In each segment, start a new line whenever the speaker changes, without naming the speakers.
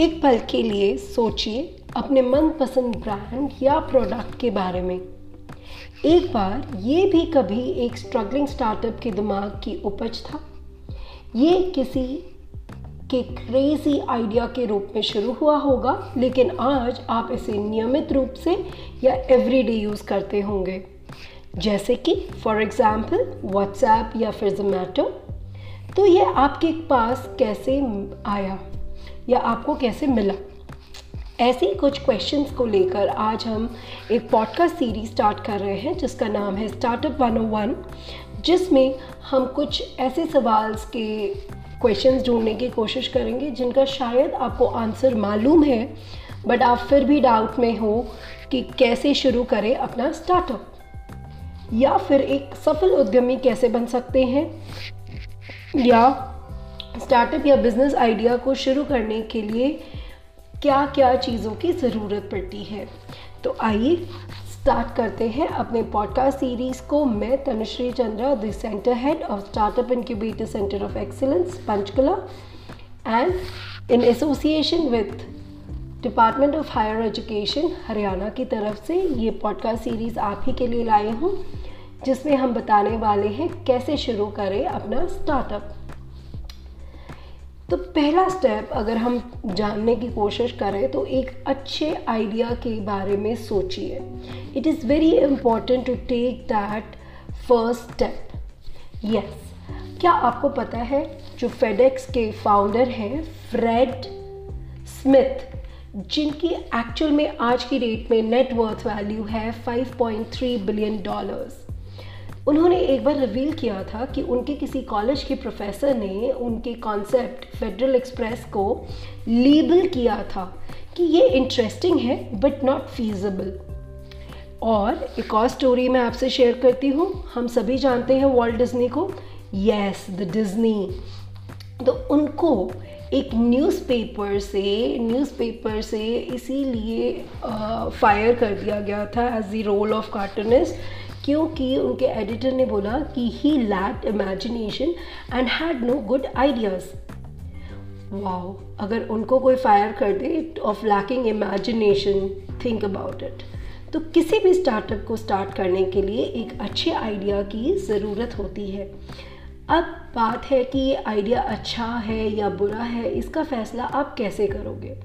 एक पल के लिए सोचिए अपने मनपसंद ब्रांड या प्रोडक्ट के बारे में। एक बार ये भी कभी एक स्ट्रगलिंग स्टार्टअप के दिमाग की उपज था। ये किसी के क्रेजी आइडिया के रूप में शुरू हुआ होगा, लेकिन आज आप इसे नियमित रूप से या एवरीडे यूज़ करते होंगे। जैसे कि फॉर एग्ज़ाम्पल व्हाट्सएप या फिर जोमेटो तो ये आपके पास कैसे आया? या आपको कैसे मिला? ऐसे ही कुछ क्वेश्चंस को लेकर आज हम एक पॉडकास्ट सीरीज़ स्टार्ट कर रहे हैं, जिसका नाम है स्टार्टअप 101 जिसमें हम कुछ ऐसे सवाल के क्वेश्चंस ढूँढने की कोशिश करेंगे, जिनका शायद आपको आंसर मालूम है बट आप फिर भी डाउट में हो कि कैसे शुरू करें अपना स्टार्टअप या फिर एक सफल उद्यमी कैसे बन सकते हैं, या स्टार्टअप या बिज़नेस आइडिया को शुरू करने के लिए क्या क्या चीज़ों की ज़रूरत पड़ती है? तो आइए स्टार्ट करते हैं अपने पॉडकास्ट सीरीज़ को। मैं Tanushree Chandra the centre head of startup incubator centre of excellence Panchkula and in association with department of higher education Haryana की तरफ़ से ये पॉडकास्ट सीरीज़ आप ही के लिए लाए हूँ, जिसमें हम बताने वाले हैं कैसे शुरू करें अपना स्टार्टअप तो पहला स्टेप अगर हम जानने की कोशिश करें तो एक अच्छे आइडिया के बारे में सोचिए। It is very important to take that first step yes क्या आपको पता है जो फेडेक्स के फाउंडर हैं फ्रेड स्मिथ जिनकी एक्चुअल में आज की डेट में नेटवर्थ वैल्यू है 5.3 बिलियन डॉलर्स उन्होंने एक बार रिवील किया था कि उनके किसी कॉलेज के प्रोफेसर ने उनके कॉन्सेप्ट फेडरल एक्सप्रेस को लेबल किया था कि ये इंटरेस्टिंग है बट नॉट फीजिबल और एक और स्टोरी मैं आपसे शेयर करती हूँ। हम सभी जानते हैं वर्ल्ड डिज्नी को। यस द डिज्नी तो उनको एक न्यूज़पेपर से न्यूज़पेपर से इसीलिए फायर कर दिया गया था as the role of cartoonist क्योंकि उनके एडिटर ने बोला कि he lacked imagination and had no good ideas wow अगर उनको कोई फायर कर दे of lacking imagination think about it तो किसी भी स्टार्टअप को स्टार्ट करने के लिए एक अच्छे आइडिया की ज़रूरत होती है। अब बात है कि ये आइडिया अच्छा है या बुरा है, इसका फ़ैसला आप कैसे करोगे?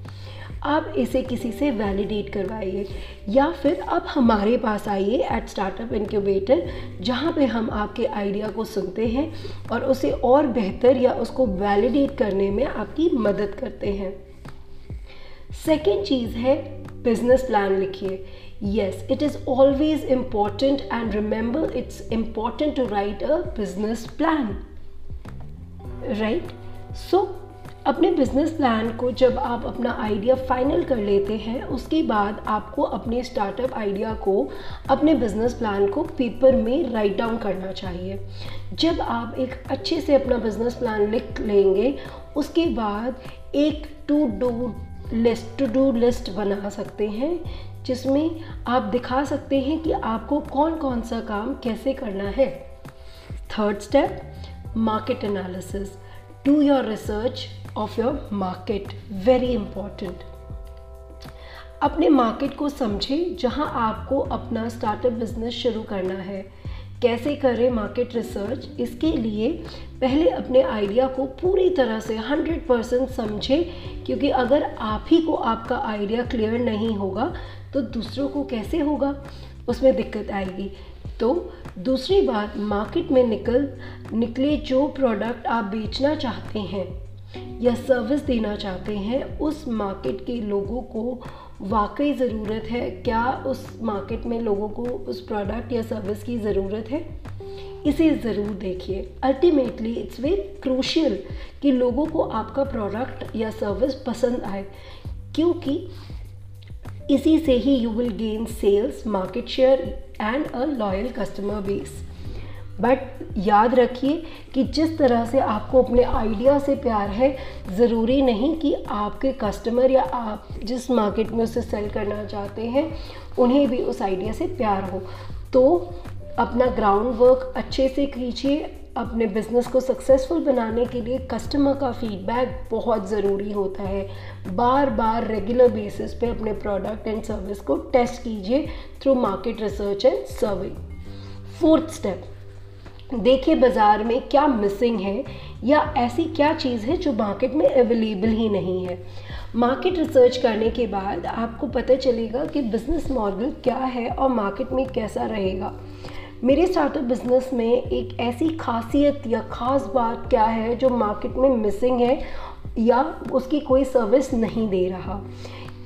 आप इसे किसी से वैलिडेट करवाइए, या फिर आप हमारे पास आइए एट स्टार्टअप इनक्यूबेटर जहाँ पे हम आपके आइडिया को सुनते हैं और उसे और बेहतर या उसको वैलिडेट करने में आपकी मदद करते हैं। सेकेंड चीज़ है बिज़नेस प्लान लिखिए। Yes, it is always important and remember it's important to write a business plan, right? So अपने बिज़नेस प्लान को जब आप अपना आइडिया फाइनल कर लेते हैं, उसके बाद आपको अपने स्टार्टअप आइडिया को, अपने बिज़नेस प्लान को पेपर में राइट डाउन करना चाहिए। जब आप एक अच्छे से अपना बिज़नेस प्लान लिख लेंगे, उसके बाद एक to do list to do list बना सकते हैं, जिसमें आप दिखा सकते हैं कि आपको कौन कौन सा काम कैसे करना है। Third step market analysis do your research of your market very important अपने मार्केट को समझें जहाँ आपको अपना स्टार्टअप बिज़नेस शुरू करना है। कैसे करें मार्केट रिसर्च इसके लिए पहले अपने आइडिया को पूरी तरह से 100 परसेंट समझें, क्योंकि अगर आप ही को आपका आइडिया क्लियर नहीं होगा तो दूसरों को कैसे होगा? उसमें दिक्कत आएगी। तो दूसरी बात मार्केट में निकल, निकले जो प्रोडक्ट आप बेचना चाहते हैं या सर्विस देना चाहते हैं, उस मार्केट के लोगों को वाकई ज़रूरत है। क्या उस मार्केट में लोगों को उस प्रोडक्ट या सर्विस की ज़रूरत है? इसे ज़रूर देखिए। अल्टीमेटली इट्स वेरी क्रूशियल कि लोगों को आपका प्रोडक्ट या सर्विस पसंद आए, क्योंकि इसी से ही you will gain sales market share and a loyal customer base but याद रखिए कि जिस तरह से आपको अपने आइडिया से प्यार है, ज़रूरी नहीं कि आपके कस्टमर या आप जिस मार्केट में उसे सेल करना चाहते हैं, उन्हें भी उस आइडिया से प्यार हो। तो अपना ग्राउंड वर्क अच्छे से कीजिए। अपने बिज़नेस को सक्सेसफुल बनाने के लिए कस्टमर का फीडबैक बहुत ज़रूरी होता है। बार बार रेगुलर बेसिस पे अपने प्रोडक्ट एंड सर्विस को टेस्ट कीजिए through market research and survey fourth step देखिए बाज़ार में क्या मिसिंग है, या ऐसी क्या चीज़ है जो मार्केट में अवेलेबल ही नहीं है? मार्केट रिसर्च करने के बाद आपको पता चलेगा कि बिज़नेस मॉडल क्या है और मार्केट में कैसा रहेगा। मेरे स्टार्टअप बिज़नेस में एक ऐसी खासियत या ख़ास बात क्या है जो मार्केट में मिसिंग है, या उसकी कोई सर्विस नहीं दे रहा।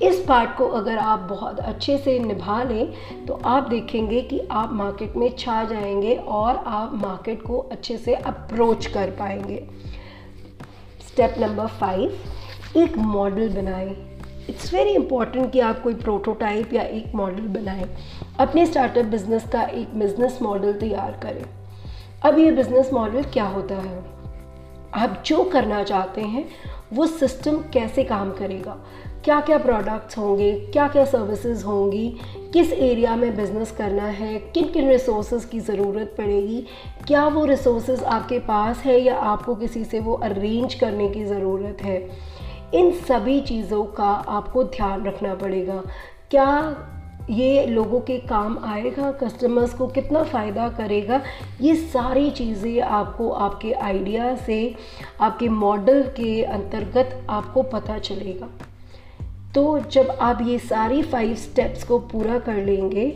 इस पार्ट को अगर आप बहुत अच्छे से निभा लें तो आप देखेंगे कि आप मार्केट में छा जाएँगे और आप मार्केट को अच्छे से अप्रोच कर पाएँगे। स्टेप नंबर फाइव एक मॉडल बनाएँ। इट्स वेरी इंपॉर्टेंट कि आप कोई प्रोटोटाइप या एक मॉडल बनाएँ। अपने स्टार्टअप बिज़नेस का एक बिज़नेस मॉडल तैयार करें। अब ये बिज़नेस मॉडल क्या होता है? आप जो करना चाहते हैं, वो सिस्टम कैसे काम करेगा? क्या क्या प्रोडक्ट्स होंगे क्या क्या सर्विसेज़ होंगी, किस एरिया में बिज़नेस करना है किन किन रिसोर्स की ज़रूरत पड़ेगी, क्या वो रिसोर्स आपके पास है या आपको किसी से वो अरेंज करने की ज़रूरत है, इन सभी चीज़ों का आपको ध्यान रखना पड़ेगा। क्या ये लोगों के काम आएगा कस्टमर्स को कितना फ़ायदा करेगा, ये सारी चीज़ें आपको आपके आइडिया से, आपके मॉडल के अंतर्गत आपको पता चलेगा। तो जब आप ये सारी फाइव स्टेप्स को पूरा कर लेंगे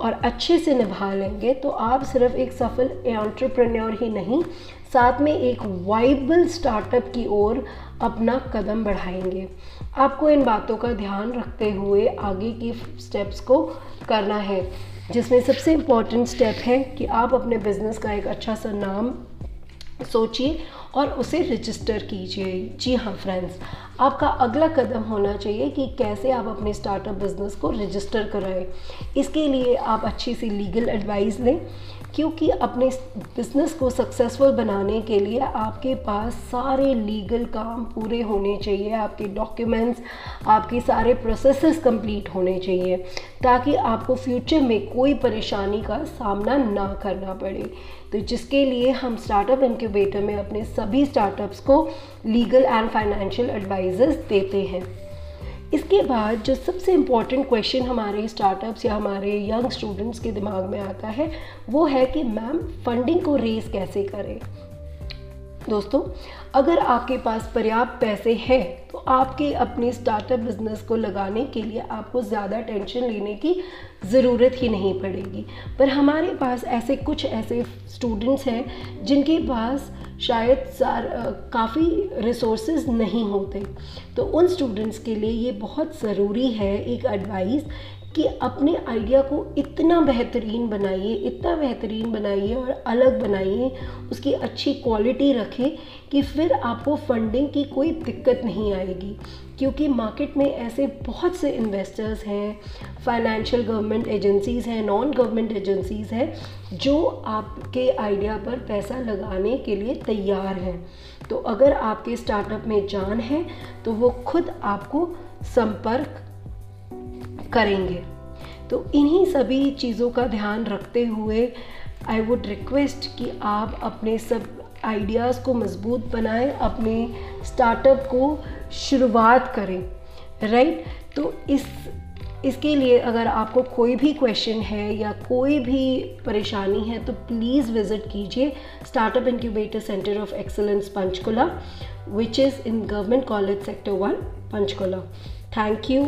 और अच्छे से निभा लेंगे तो आप सिर्फ़ एक सफल एंटरप्रेन्योर ही नहीं, साथ में एक वाइबल स्टार्टअप की ओर अपना कदम बढ़ाएँगे। आपको इन बातों का ध्यान रखते हुए आगे की स्टेप्स को करना है, जिसमें सबसे इंपॉर्टेंट स्टेप है कि आप अपने बिज़नेस का एक अच्छा सा नाम सोचिए और उसे रजिस्टर कीजिए। जी हाँ फ्रेंड्स आपका अगला कदम होना चाहिए कि कैसे आप अपने स्टार्टअप बिज़नेस को रजिस्टर कराएँ। इसके लिए आप अच्छी सी लीगल एडवाइस लें क्योंकि अपने बिज़नेस को सक्सेसफुल बनाने के लिए आपके पास सारे लीगल काम पूरे होने चाहिए, आपके डॉक्यूमेंट्स आपके सारे प्रोसेसेस कंप्लीट होने चाहिए, ताकि आपको फ्यूचर में कोई परेशानी का सामना ना करना पड़े। तो जिसके लिए हम स्टार्टअप इनक्यूबेटर में अपने सभी स्टार्टअप्स को लीगल एंड फाइनेंशियल एडवाइजर्स देते हैं। इसके बाद जो सबसे इंपॉर्टेंट क्वेश्चन हमारे स्टार्टअप्स या हमारे यंग स्टूडेंट्स के दिमाग में आता है, वो है कि मैम फंडिंग को रेज कैसे करें? दोस्तों, अगर आपके पास पर्याप्त पैसे हैं तो आपके अपने स्टार्टअप बिज़नेस को लगाने के लिए आपको ज़्यादा टेंशन लेने की ज़रूरत ही नहीं पड़ेगी। पर हमारे पास ऐसे कुछ ऐसे स्टूडेंट्स हैं, जिनके पास शायद सार काफ़ी रिसोर्सेज नहीं होते। तो उन स्टूडेंट्स के लिए ये बहुत ज़रूरी है एक एडवाइस कि अपने आइडिया को इतना बेहतरीन बनाइए, इतना बेहतरीन बनाइए और अलग बनाइए, उसकी अच्छी क्वालिटी रखें कि फिर आपको फंडिंग की कोई दिक्कत नहीं आएगी। क्योंकि मार्केट में ऐसे बहुत से इन्वेस्टर्स हैं फाइनेंशियल गवर्नमेंट एजेंसीज़ हैं नॉन गवर्नमेंट एजेंसीज़ हैं, जो आपके आइडिया पर पैसा लगाने के लिए तैयार हैं। तो अगर आपके स्टार्टअप में जान है तो वो खुद आपको संपर्क करेंगे। तो इन्हीं सभी चीज़ों का ध्यान रखते हुए आई वुड रिक्वेस्ट कि आप अपने सब आइडियाज़ को मज़बूत बनाएँ, अपने स्टार्टअप को शुरुआत करें राइट तो इस, इसके लिए अगर आपको कोई भी क्वेश्चन है या कोई भी परेशानी है तो प्लीज़ विज़िट कीजिए startup incubator centre of excellence Panchkula which is in government college sector one Panchkula thank you